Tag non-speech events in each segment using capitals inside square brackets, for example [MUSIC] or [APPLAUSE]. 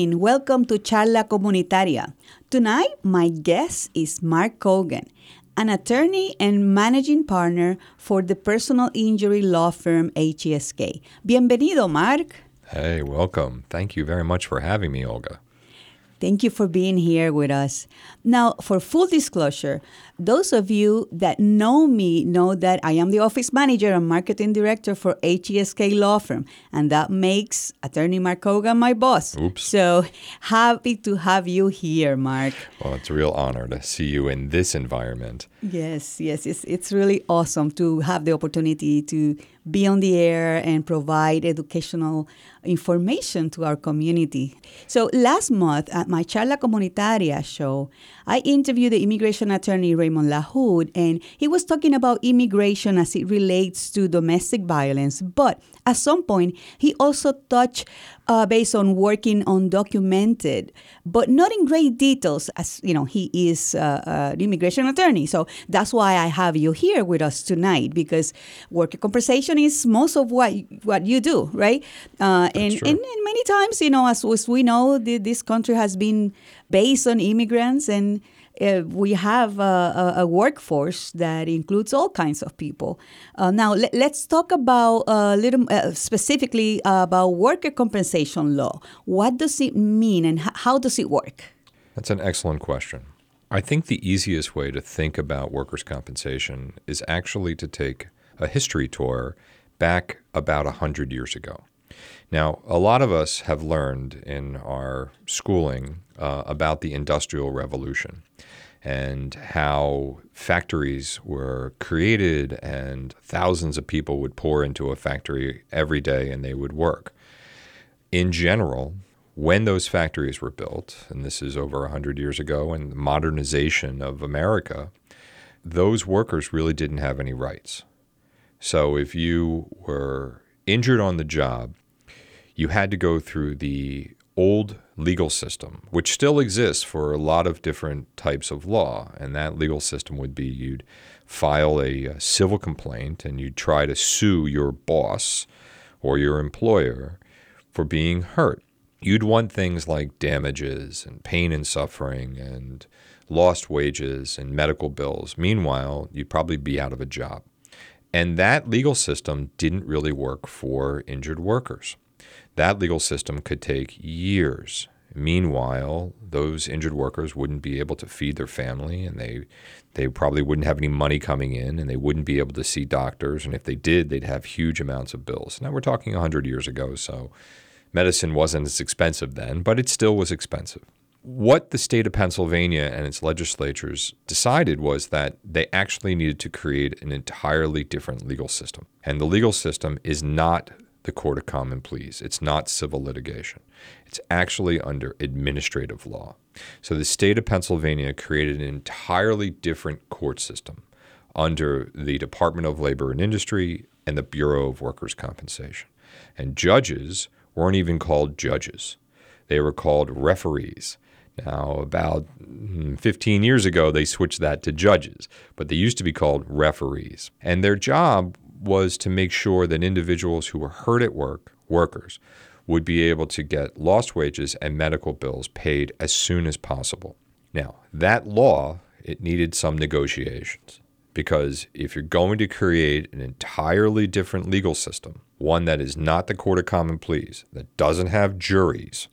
Evening. Welcome to Charla Comunitaria. Tonight, my guest is Mark Kogan, an attorney and managing partner for the personal injury law firm HGSK. Bienvenido, Mark. Hey, welcome. Thank you very much for having me, Olga. Thank you for being here with us. Now, for full disclosure, those of you that know me know that I am the office manager and marketing director for HGSK Law Firm, and that makes Attorney Mark Kogan my boss. Oops. So happy to have you here, Mark. Well, it's a real honor to see you in this environment. Yes, yes, it's, it's really awesome to have the opportunity to be on the air and provide educational information to our community. So last month at my Charla Comunitaria show, I interviewed the immigration attorney Raymond Lahoud, and he was talking about immigration as it relates to domestic violence. But at some point, he also touched uh, based on working undocumented, but not in great details, as you know, he is uh, uh, an immigration attorney. So that's why I have you here with us tonight because worker compensation is most of what what you do, right? Uh, and, and, and many times, you know, as, as we know, the, this country has been based on immigrants and uh, we have a, a, workforce that includes all kinds of people. Uh, now, let, us talk about a uh, little uh, specifically about worker compensation law. What does it mean, and how does it work? That's an excellent question. I think the easiest way to think about workers' compensation is actually to take a history tour back about 100 years ago. Now, a lot of us have learned in our schooling uh, about the Industrial Revolution and how factories were created and thousands of people would pour into a factory every day and they would work. In general, when those factories were built, and this is over 100 years ago, and the modernization of America, those workers really didn't have any rights. So if you were injured on the job, you had to go through the old legal system, which still exists for a lot of different types of law. And that legal system would be you'd file a, civil complaint and you'd try to sue your boss or your employer for being hurt. You'd want things like damages and pain and suffering and lost wages and medical bills. Meanwhile, you'd probably be out of a job. And that legal system didn't really work for injured workers. That legal system could take years. Meanwhile, those injured workers wouldn't be able to feed their family and they they probably wouldn't have any money coming in and they wouldn't be able to see doctors and if they did, they'd have huge amounts of bills. Now we're talking 100 years ago, so medicine wasn't as expensive then, but it still was expensive. What the state of Pennsylvania and its legislatures decided was that they actually needed to create an entirely different legal system. And the legal system is not the Court of Common Pleas. It's not civil litigation. It's actually under administrative law. So the state of Pennsylvania created an entirely different court system under the Department of Labor and Industry and the Bureau of Workers' Compensation. And judges weren't even called judges, they were called referees. Now, about hmm, 15 years ago, they switched that to judges, but they used to be called referees. And their job was to make sure that individuals who were hurt at work, workers, would be able to get lost wages and medical bills paid as soon as possible. Now, that law, it needed some negotiations because if you're going to create an entirely different legal system, one that is not the Court of Common Pleas, that doesn't have juries,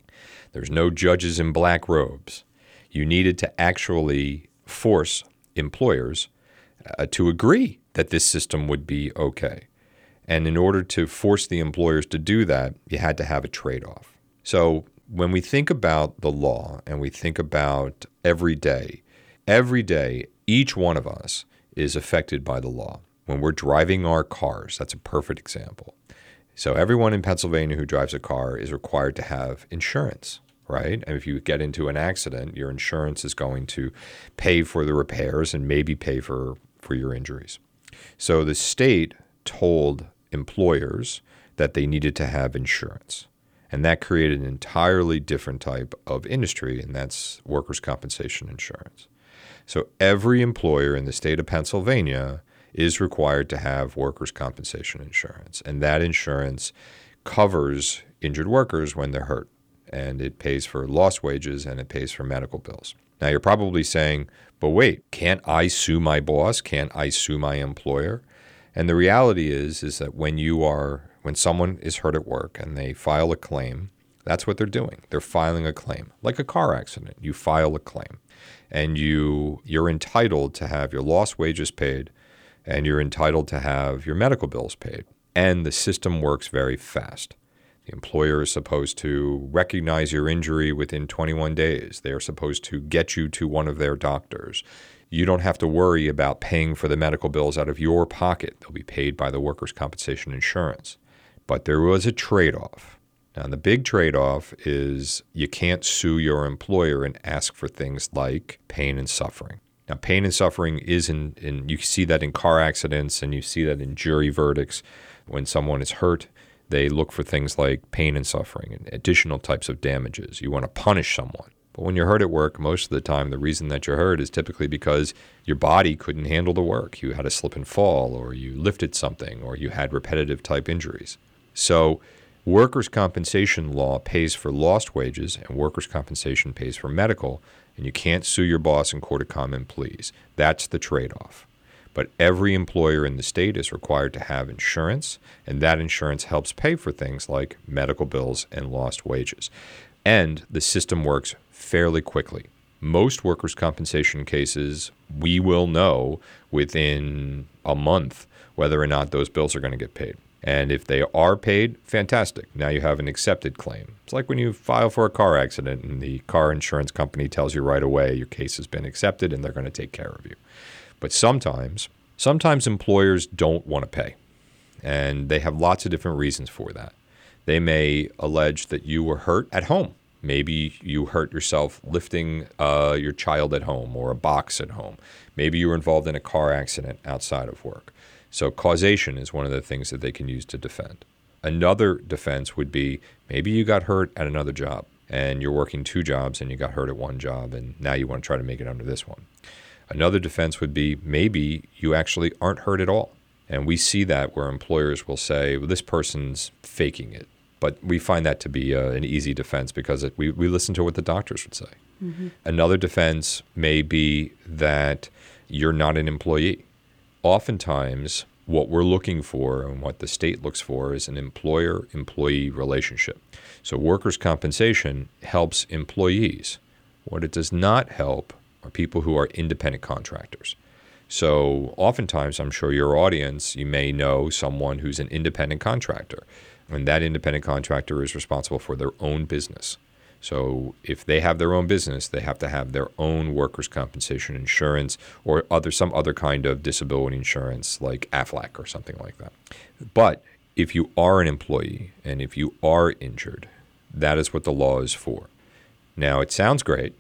there's no judges in black robes, you needed to actually force employers uh, to agree that this system would be okay. And in order to force the employers to do that, you had to have a trade off. So when we think about the law and we think about every day, every day, each one of us is affected by the law. When we're driving our cars, that's a perfect example. So everyone in Pennsylvania who drives a car is required to have insurance, right? And if you get into an accident, your insurance is going to pay for the repairs and maybe pay for, for your injuries. So the state told employers that they needed to have insurance. And that created an entirely different type of industry, and that's workers' compensation insurance. So every employer in the state of Pennsylvania is required to have workers' compensation insurance, and that insurance covers injured workers when they're hurt. and it pays for lost wages and it pays for medical bills. Now you're probably saying, but wait, can't I sue my boss? Can't I sue my employer? And the reality is is that when you are when someone is hurt at work and they file a claim, that's what they're doing. They're filing a claim. Like a car accident, you file a claim. And you you're entitled to have your lost wages paid and you're entitled to have your medical bills paid. And the system works very fast. The employer is supposed to recognize your injury within 21 days. They are supposed to get you to one of their doctors. You don't have to worry about paying for the medical bills out of your pocket. They'll be paid by the workers' compensation insurance. But there was a trade off. Now, the big trade off is you can't sue your employer and ask for things like pain and suffering. Now, pain and suffering is in, in you see that in car accidents and you see that in jury verdicts. When someone is hurt, they look for things like pain and suffering and additional types of damages. You want to punish someone. But when you're hurt at work, most of the time, the reason that you're hurt is typically because your body couldn't handle the work. You had a slip and fall, or you lifted something, or you had repetitive type injuries. So, workers' compensation law pays for lost wages, and workers' compensation pays for medical, and you can't sue your boss in court of common pleas. That's the trade off. But every employer in the state is required to have insurance, and that insurance helps pay for things like medical bills and lost wages. And the system works fairly quickly. Most workers' compensation cases, we will know within a month whether or not those bills are going to get paid. And if they are paid, fantastic. Now you have an accepted claim. It's like when you file for a car accident and the car insurance company tells you right away your case has been accepted and they're going to take care of you. But sometimes, sometimes employers don't want to pay, and they have lots of different reasons for that. They may allege that you were hurt at home. Maybe you hurt yourself lifting uh, your child at home or a box at home. Maybe you were involved in a car accident outside of work. So, causation is one of the things that they can use to defend. Another defense would be maybe you got hurt at another job and you're working two jobs and you got hurt at one job and now you want to try to make it under this one. Another defense would be maybe you actually aren't hurt at all. And we see that where employers will say, well, this person's faking it. But we find that to be uh, an easy defense because it, we, we listen to what the doctors would say. Mm-hmm. Another defense may be that you're not an employee. Oftentimes, what we're looking for and what the state looks for is an employer employee relationship. So, workers' compensation helps employees. What it does not help are people who are independent contractors. So, oftentimes, I'm sure your audience, you may know someone who's an independent contractor, and that independent contractor is responsible for their own business. So, if they have their own business, they have to have their own workers' compensation insurance or other some other kind of disability insurance, like AFLAC or something like that. But if you are an employee and if you are injured, that is what the law is for. Now, it sounds great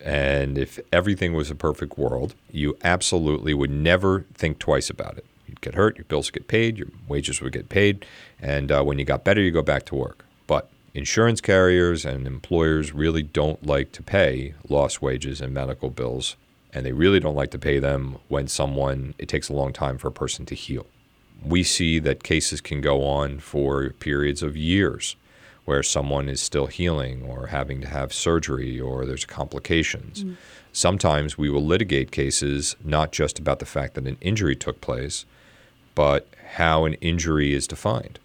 and if everything was a perfect world, you absolutely would never think twice about it. You'd get hurt, your bills get paid, your wages would get paid, and uh, when you got better, you go back to work. But insurance carriers and employers really don't like to pay lost wages and medical bills, and they really don't like to pay them when someone, it takes a long time for a person to heal. We see that cases can go on for periods of years where someone is still healing or having to have surgery or there's complications. Mm. Sometimes we will litigate cases not just about the fact that an injury took place, but how an injury is defined.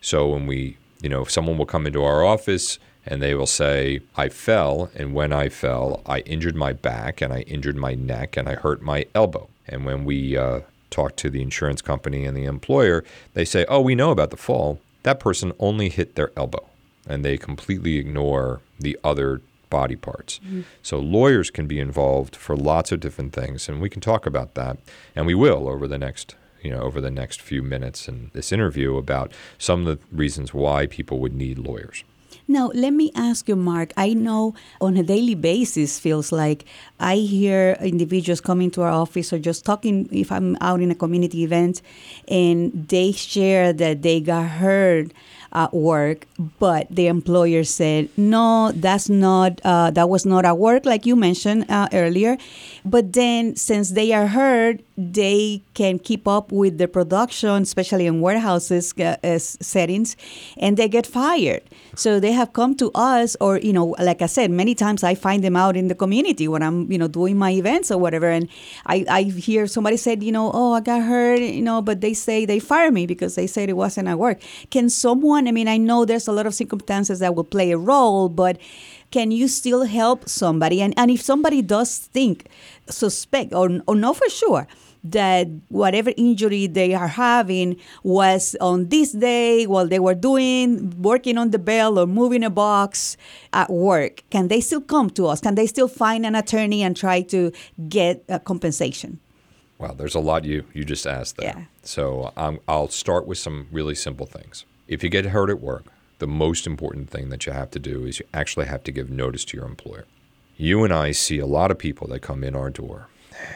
So when we, you know, if someone will come into our office and they will say, I fell, and when I fell, I injured my back and I injured my neck and I hurt my elbow. And when we uh, talk to the insurance company and the employer, they say, Oh, we know about the fall. That person only hit their elbow and they completely ignore the other body parts. Mm-hmm. So lawyers can be involved for lots of different things, and we can talk about that, and we will over the next you know over the next few minutes in this interview about some of the reasons why people would need lawyers. Now, let me ask you, Mark. I know on a daily basis feels like I hear individuals coming to our office or just talking if I'm out in a community event and they share that they got hurt at work, but the employer said, no, that's not, uh, that was not at work, like you mentioned uh, earlier. But then, since they are hurt, they can keep up with the production, especially in warehouses uh, uh, settings, and they get fired. So they have come to us, or you know, like I said, many times I find them out in the community when I'm you know doing my events or whatever, and I, I hear somebody said, you know, oh I got hurt, you know, but they say they fire me because they said it wasn't at work. Can someone? I mean, I know there's a lot of circumstances that will play a role, but can you still help somebody? And, and if somebody does think, suspect, or, or know for sure that whatever injury they are having was on this day while they were doing working on the bell or moving a box at work can they still come to us can they still find an attorney and try to get a compensation well there's a lot you you just asked there yeah. so um, i'll start with some really simple things if you get hurt at work the most important thing that you have to do is you actually have to give notice to your employer. You and I see a lot of people that come in our door,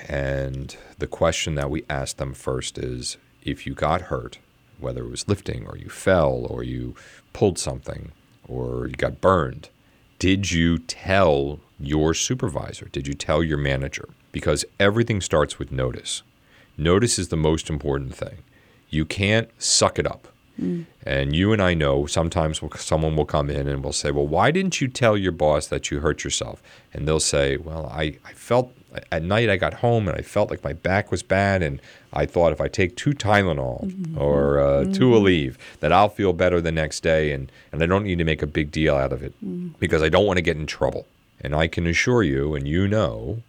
and the question that we ask them first is if you got hurt, whether it was lifting or you fell or you pulled something or you got burned, did you tell your supervisor? Did you tell your manager? Because everything starts with notice. Notice is the most important thing. You can't suck it up. Mm. And you and I know sometimes someone will come in and will say, Well, why didn't you tell your boss that you hurt yourself? And they'll say, Well, I, I felt at night I got home and I felt like my back was bad. And I thought if I take two Tylenol mm-hmm. or uh, mm-hmm. two Aleve, that I'll feel better the next day. And, and I don't need to make a big deal out of it mm. because I don't want to get in trouble. And I can assure you, and you know,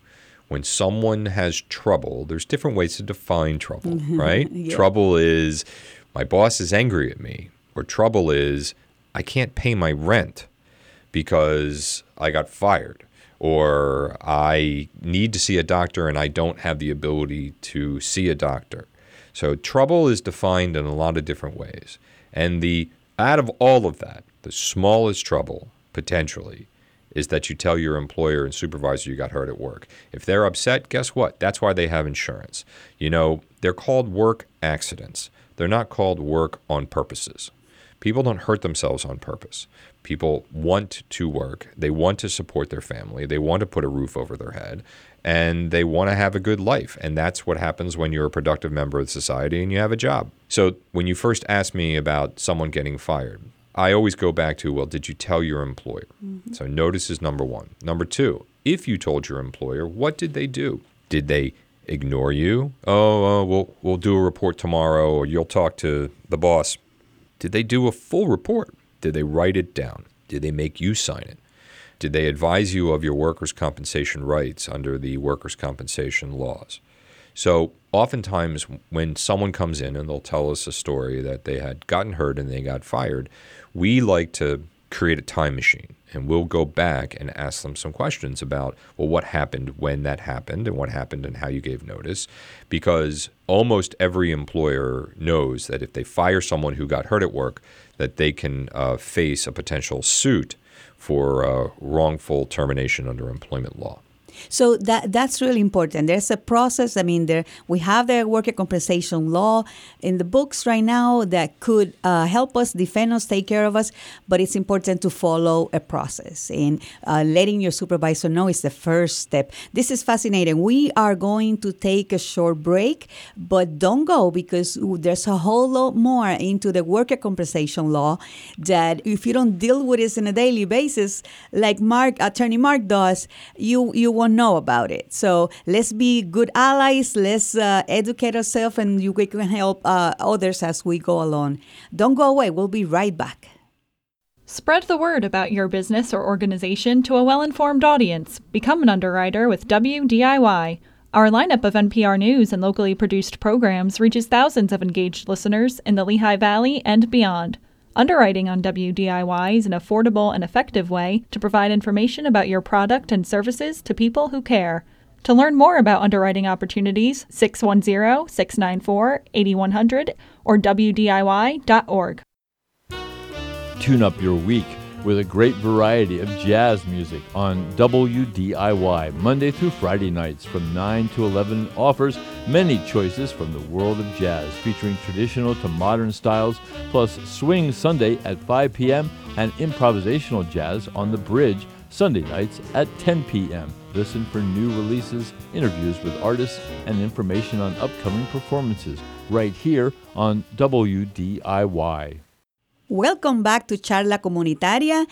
when someone has trouble, there's different ways to define trouble, [LAUGHS] right? yeah. Trouble is my boss is angry at me, or trouble is I can't pay my rent because I got fired, or I need to see a doctor and I don't have the ability to see a doctor. So trouble is defined in a lot of different ways. And the out of all of that, the smallest trouble potentially is that you tell your employer and supervisor you got hurt at work. If they're upset, guess what? That's why they have insurance. You know, they're called work accidents. They're not called work on purposes. People don't hurt themselves on purpose. People want to work. They want to support their family. They want to put a roof over their head and they want to have a good life. And that's what happens when you're a productive member of society and you have a job. So when you first asked me about someone getting fired, I always go back to, well, did you tell your employer? Mm-hmm. So notice is number one. Number two, if you told your employer, what did they do? Did they ignore you. Oh, uh, we'll we'll do a report tomorrow, or you'll talk to the boss. Did they do a full report? Did they write it down? Did they make you sign it? Did they advise you of your workers' compensation rights under the workers' compensation laws? So, oftentimes, when someone comes in and they'll tell us a story that they had gotten hurt and they got fired, we like to create a time machine and we'll go back and ask them some questions about well what happened when that happened and what happened and how you gave notice. Because almost every employer knows that if they fire someone who got hurt at work that they can uh, face a potential suit for uh, wrongful termination under employment law so that that's really important. There's a process. I mean, there we have the worker compensation law in the books right now that could uh, help us defend us, take care of us. But it's important to follow a process, and uh, letting your supervisor know is the first step. This is fascinating. We are going to take a short break, but don't go because there's a whole lot more into the worker compensation law that if you don't deal with this on a daily basis, like Mark, Attorney Mark does, you you won't know about it. So let's be good allies. Let's uh, educate ourselves, and you, can help uh, others as we go along. Don't go away. We'll be right back. Spread the word about your business or organization to a well informed audience. Become an underwriter with WDIY. Our lineup of NPR news and locally produced programs reaches thousands of engaged listeners in the Lehigh Valley and beyond. Underwriting on WDIY is an affordable and effective way to provide information about your product and services to people who care. To learn more about underwriting opportunities, 610 694 8100 or WDIY.org. Tune up your week with a great variety of jazz music on WDIY Monday through Friday nights from 9 to 11 offers many choices from the world of jazz featuring traditional to modern styles plus swing Sunday at 5 p.m. and improvisational jazz on the bridge Sunday nights at 10 p.m. Listen for new releases, interviews with artists, and information on upcoming performances right here on WDIY. Welcome back to Charla Comunitaria.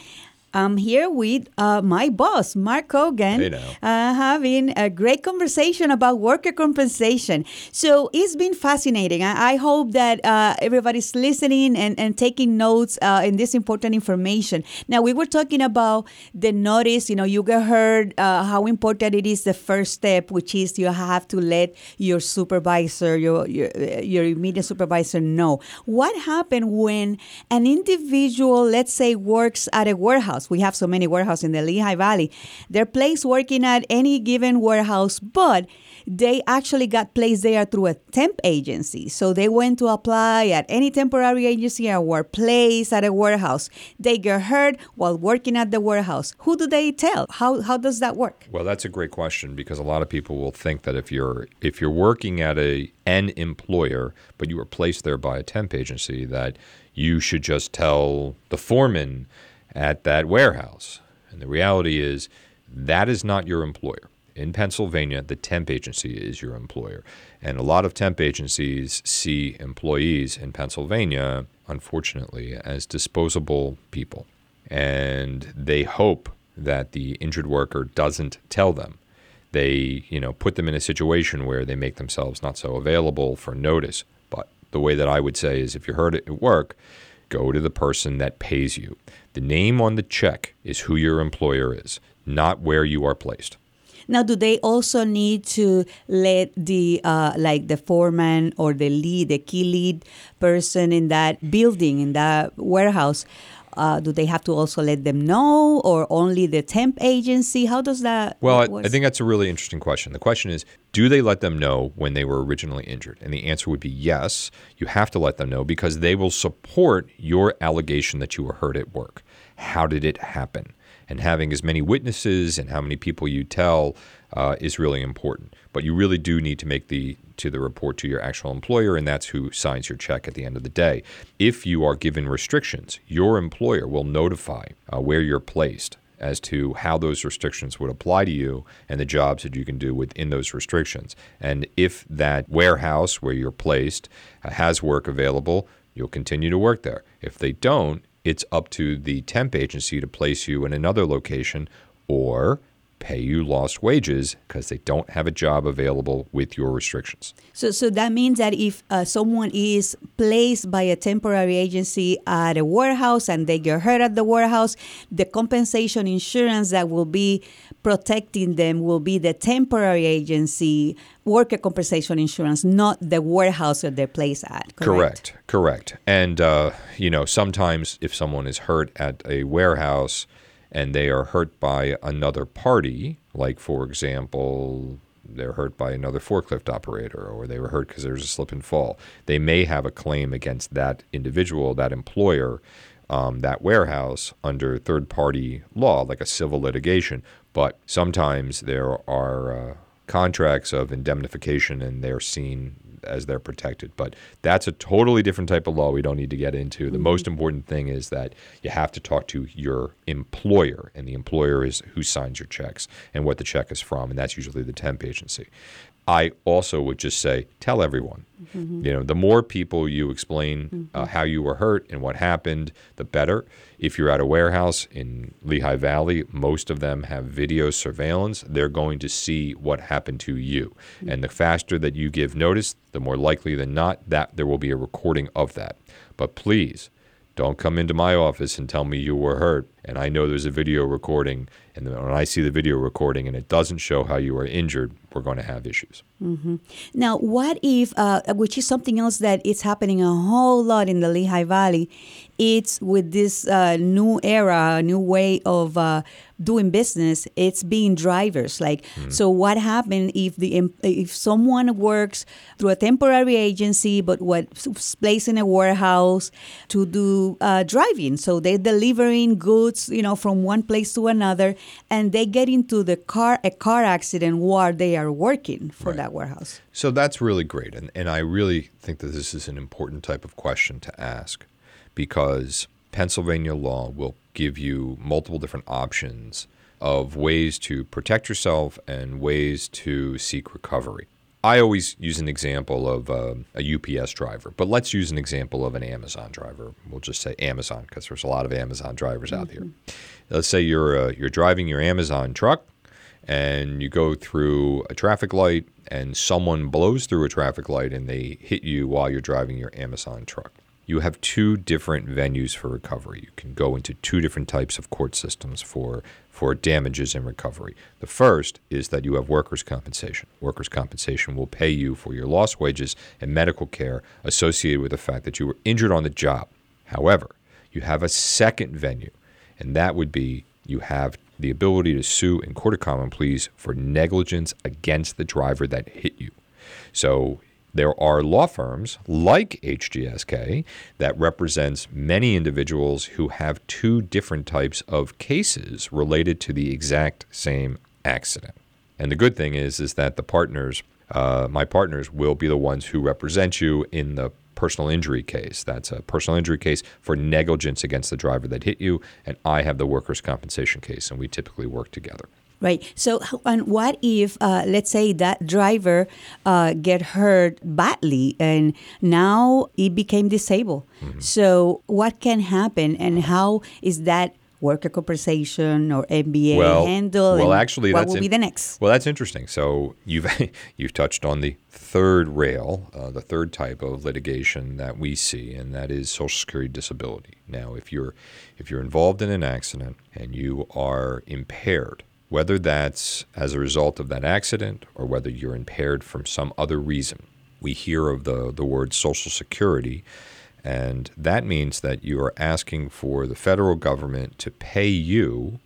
I'm here with uh, my boss, Mark Kogan, Hey uh, having a great conversation about worker compensation. So it's been fascinating. I, I hope that uh, everybody's listening and, and taking notes uh, in this important information. Now, we were talking about the notice. You know, you heard uh, how important it is the first step, which is you have to let your supervisor, your, your, your immediate supervisor know. What happened when an individual, let's say, works at a warehouse? We have so many warehouses in the Lehigh Valley. They're placed working at any given warehouse, but they actually got placed there through a temp agency. So they went to apply at any temporary agency or were placed at a warehouse. They get hurt while working at the warehouse. Who do they tell? How, how does that work? Well, that's a great question because a lot of people will think that if you're if you're working at a an employer but you were placed there by a temp agency that you should just tell the foreman at that warehouse. And the reality is that is not your employer. In Pennsylvania, the temp agency is your employer. And a lot of temp agencies see employees in Pennsylvania, unfortunately, as disposable people. And they hope that the injured worker doesn't tell them. They, you know, put them in a situation where they make themselves not so available for notice. But the way that I would say is if you're hurt at work, go to the person that pays you. The name on the check is who your employer is, not where you are placed. Now, do they also need to let the uh, like the foreman or the lead, the key lead person in that building in that warehouse? Uh, do they have to also let them know, or only the temp agency? How does that? Well, I. I think that's a really interesting question. The question is, do they let them know when they were originally injured? And the answer would be yes. You have to let them know because they will support your allegation that you were hurt at work. How did it happen? And having as many witnesses and how many people you tell uh, is really important. But you really do need to make the to the report to your actual employer, and that's who signs your check at the end of the day. If you are given restrictions, your employer will notify uh, where you're placed as to how those restrictions would apply to you and the jobs that you can do within those restrictions. And if that warehouse where you're placed uh, has work available, you'll continue to work there. If they don't, it's up to the temp agency to place you in another location or pay you lost wages because they don't have a job available with your restrictions. So, so that means that if uh, someone is placed by a temporary agency at a warehouse and they get hurt at the warehouse, the compensation insurance that will be protecting them will be the temporary agency worker compensation insurance, not the warehouse that they're placed at. Correct. Correct. Correct. And, uh, you know, sometimes if someone is hurt at a warehouse and they are hurt by another party, like, for example, they're hurt by another forklift operator or they were hurt because there's a slip and fall, they may have a claim against that individual, that employer, um, that warehouse under third party law, like a civil litigation. But sometimes there are uh, contracts of indemnification and they're seen as they're protected. But that's a totally different type of law we don't need to get into. The mm-hmm. most important thing is that you have to talk to your employer, and the employer is who signs your checks and what the check is from, and that's usually the temp agency. I also would just say, tell everyone. Mm-hmm. You know, the more people you explain uh, mm-hmm. how you were hurt and what happened, the better. If you're at a warehouse in Lehigh Valley, most of them have video surveillance. They're going to see what happened to you. Mm-hmm. And the faster that you give notice, the more likely than not that there will be a recording of that. But please, don't come into my office and tell me you were hurt. And I know there's a video recording. And when I see the video recording and it doesn't show how you were injured, we're going to have issues. Now, what if, uh, which is something else that is happening a whole lot in the Lehigh Valley, it's with this uh, new era, new way of uh, doing business. It's being drivers. Like, so what happened if the if someone works through a temporary agency, but what's placed in a warehouse to do uh, driving? So they're delivering goods, you know, from one place to another, and they get into the car a car accident while they are working for Right. that warehouse. So that's really great. And, and I really think that this is an important type of question to ask because Pennsylvania law will give you multiple different options of ways to protect yourself and ways to seek recovery. I always use an example of um a UPS driver, but let's use an example of an Amazon driver. We'll just say Amazon because there's a lot of Amazon drivers out here. Let's say you're uh, you're driving your Amazon truck and you go through a traffic light and someone blows through a traffic light and they hit you while you're driving your Amazon truck. You have two different venues for recovery. You can go into two different types of court systems for for damages and recovery. The first is that you have workers' compensation. Workers' compensation will pay you for your lost wages and medical care associated with the fact that you were injured on the job. However, you have a second venue, and that would be you have the ability to sue in court of common pleas for negligence against the driver that hit you. So there are law firms like HGSK that represents many individuals who have two different types of cases related to the exact same accident. And the good thing is, is that the partners, uh, my partners, will be the ones who represent you in the personal injury case. That's a personal injury case for negligence against the driver that hit you, and I have the workers' compensation case, and we typically work together. Right. So, and what if, uh, let's say, that driver uh, get hurt badly and now he became disabled? Mm-hmm. So, what can happen, and how is that worker compensation or MBA handled? Well, and actually, what that's will in- be the next? Well, that's interesting. So you've [LAUGHS] you've touched on the third rail, uh, the third type of litigation that we see, and that is Social Security disability. Now, if you're if you're involved in an accident and you are impaired, whether that's as a result of that accident or whether you're impaired from some other reason, we hear of the the word Social Security. And that means that you are asking for the federal government to pay you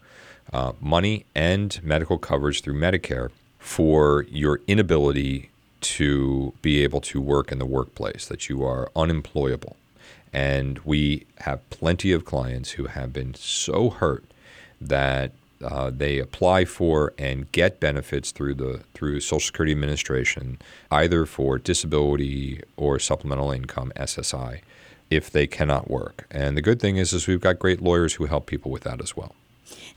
uh, money and medical coverage through Medicare for your inability to be able to work in the workplace, that you are unemployable. And we have plenty of clients who have been so hurt that uh, they apply for and get benefits through the through Social Security Administration, either for disability or supplemental income (SSI), if they cannot work. And the good thing is, is we've got great lawyers who help people with that as well.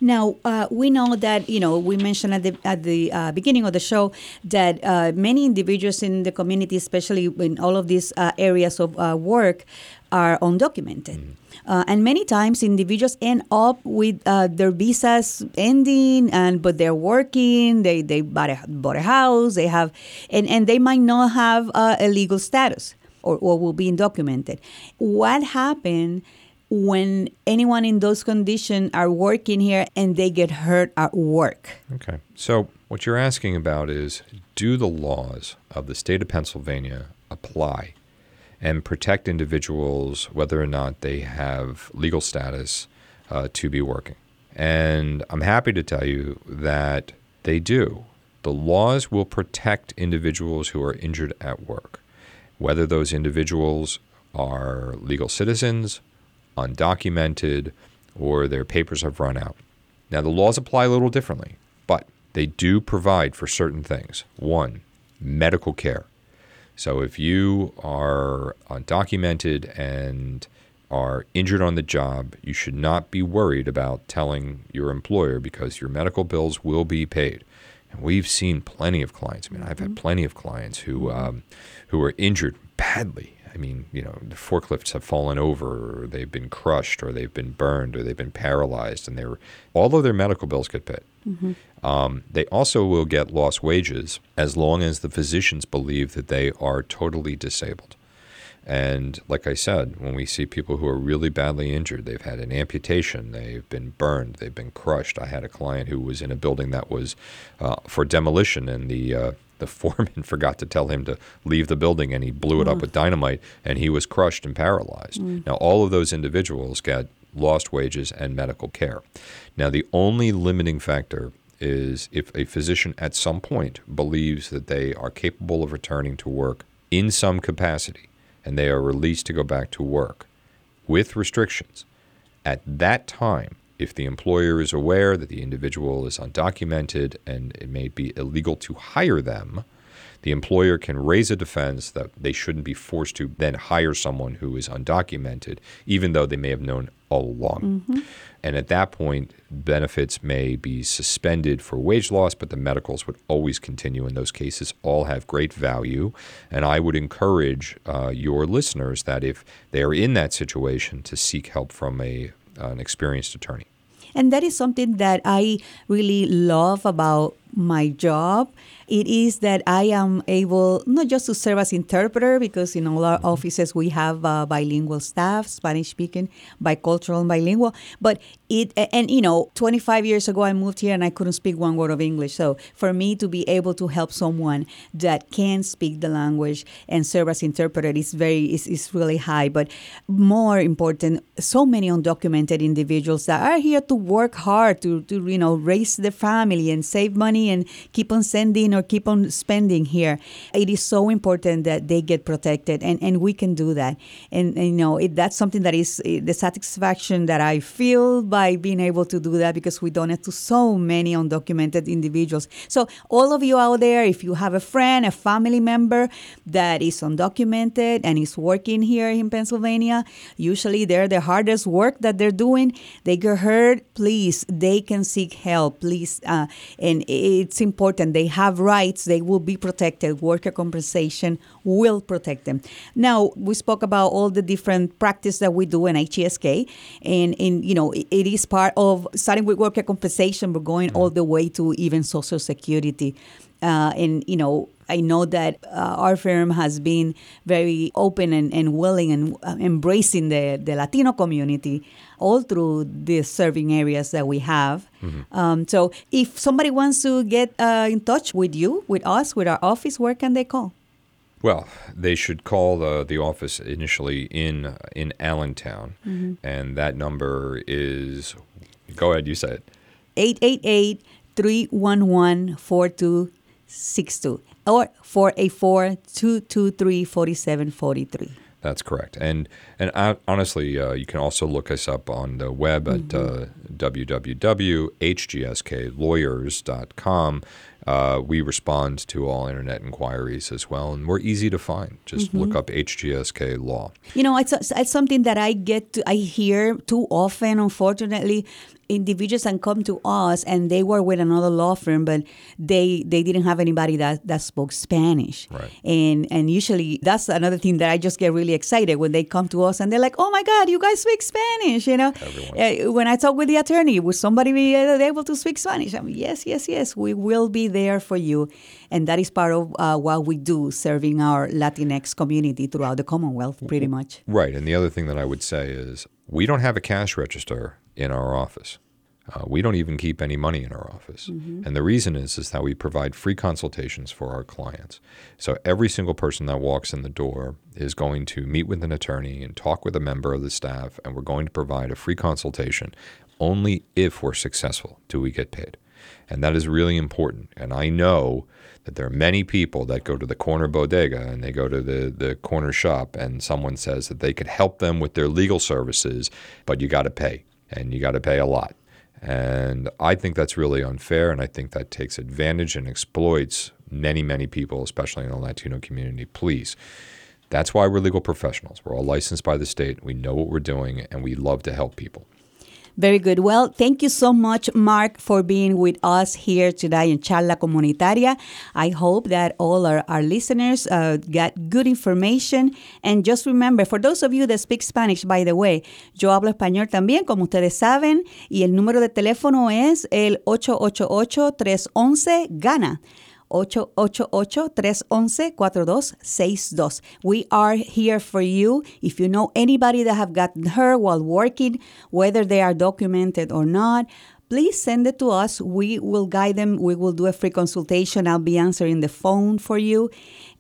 Now uh, we know that you know we mentioned at the at the uh, beginning of the show that uh, many individuals in the community, especially in all of these uh, areas of uh, work, are undocumented. Uh, and many times individuals end up with uh, their visas ending and but they're working they they bought a, bought a house they have and, and they might not have uh, a legal status or, or will be undocumented what happened when anyone in those conditions are working here and they get hurt at work Okay. So what you're asking about is do the laws of the state of Pennsylvania apply and protect individuals whether or not they have legal status uh, to be working? And I'm happy to tell you that they do. The laws will protect individuals who are injured at work, whether those individuals are legal citizens, undocumented, or their papers have run out. Now, the laws apply a little differently, but they do provide for certain things. One, medical care. So if you are undocumented and are injured on the job, you should not be worried about telling your employer because your medical bills will be paid. And we've seen plenty of clients. I mean, I've had plenty of clients who um, who are injured badly. I mean, you know, the forklifts have fallen over, or they've been crushed, or they've been burned, or they've been paralyzed, and they're all of their medical bills get paid. Um, they also will get lost wages as long as the physicians believe that they are totally disabled. And like I said, when we see people who are really badly injured, they've had an amputation, they've been burned, they've been crushed. I had a client who was in a building that was uh, for demolition, and the uh, the foreman [LAUGHS] forgot to tell him to leave the building, and he blew it up mm. with dynamite, and he was crushed and paralyzed. Mm. Now, all of those individuals got lost wages and medical care. Now, the only limiting factor is if a physician at some point believes that they are capable of returning to work in some capacity and they are released to go back to work with restrictions, at that time, if the employer is aware that the individual is undocumented and it may be illegal to hire them, the employer can raise a defense that they shouldn't be forced to then hire someone who is undocumented, even though they may have known all along. And at that point, benefits may be suspended for wage loss, but the medicals would always continue. And those cases all have great value. And I would encourage uh, your listeners that if they are in that situation, to seek help from a, an experienced attorney. And that is something that I really love about my job. It is that I am able not just to serve as interpreter because in all our offices we have uh, bilingual staff, Spanish speaking, bicultural and bilingual, but it and you know 25 years ago I moved here and I couldn't speak one word of English. So for me to be able to help someone that can speak the language and serve as interpreter is very is, is really high. But more important, so many undocumented individuals that are here to work hard to, to you know raise their family and save money and keep on sending or keep on spending here. It is so important that they get protected, and, and we can do that. And, and you know, it, that's something that is eh, the satisfaction that I feel by being able to do that because we donate to so many undocumented individuals. So, all of you out there, if you have a friend, a family member that is undocumented and is working here in Pennsylvania, usually they're the hardest work that they're doing. They get hurt, please, they can seek help, please. Uh, and it's important. They have rights, they will be protected. Worker compensation will protect them. Now, we spoke about all the different practice that we do in HGSK, and, and you know, it, it is part of starting with worker compensation, we're going all the way to even Social Security. Uh, and you know I know that uh, our firm has been very open and, and willing and uh, embracing the, the Latino community all through the serving areas that we have. Um, so if somebody wants to get uh, in touch with you, with us, with our office, where can they call? Well, they should call the, the office initially in in Allentown, and that number is. Go ahead, you say it. 888 311 4262 or 484 223 4743. That's correct. And and uh, honestly, uh, you can also look us up on the web at uh, www.hgsklawyers.com. Uh, we respond to all internet inquiries as well, and we're easy to find. Just look up HGSK Law. You know, it's, it's something that I get to, I hear too often, unfortunately. Individuals that come to us and they were with another law firm, but they they didn't have anybody that, that spoke Spanish. Right. And and usually that's another thing that I just get really excited when they come to us and they're like, "Oh my God, you guys speak Spanish!" You know. Everyone. Uh, when I talk with the attorney, will somebody be able to speak Spanish? I'm yes, yes, yes. We will be there for you, and that is part of uh, what we do, serving our Latinx community throughout the Commonwealth, pretty much. Right. And the other thing that I would say is we don't have a cash register in our office. Uh, we don't even keep any money in our office. And the reason is is that we provide free consultations for our clients. So every single person that walks in the door is going to meet with an attorney and talk with a member of the staff and we're going to provide a free consultation. Only if we're successful do we get paid. And that is really important. And I know that there are many people that go to the corner bodega and they go to the, the corner shop and someone says that they could help them with their legal services, but you got to pay and you got to pay a lot. And I think that's really unfair, and I think that takes advantage and exploits many, many people, especially in the Latino community. Please, that's why we're legal professionals. We're all licensed by the state. We know what we're doing, and we love to help people. Very good. Well, thank you so much, Mark, for being with us here today in Charla Comunitaria. I hope that all our, our listeners uh, got good information. And just remember, for those of you that speak Spanish, by the way, yo hablo español también, como ustedes saben, y el número de teléfono es el 888-311-GANA. 888-311-4262. We are here for you. If you know anybody that have gotten hurt while working, whether they are documented or not, please send it to us. We will guide them. We will do a free consultation. I'll be answering the phone for you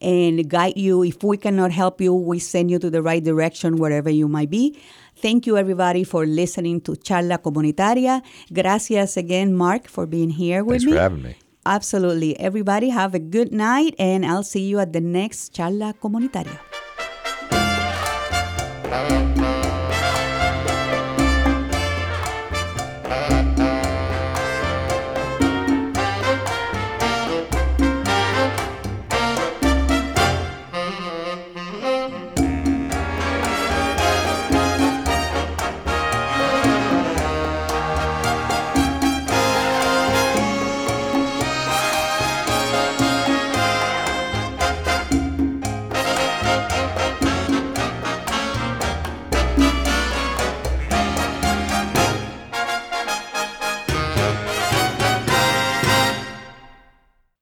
and guide you. If we cannot help you, we send you to the right direction wherever you might be. Thank you, everybody, for listening to Charla Comunitaria. Gracias again, Mark, for being here with Thanks me. for having me. Absolutely. Everybody, have a good night, and I'll see you at the next Charla Comunitaria.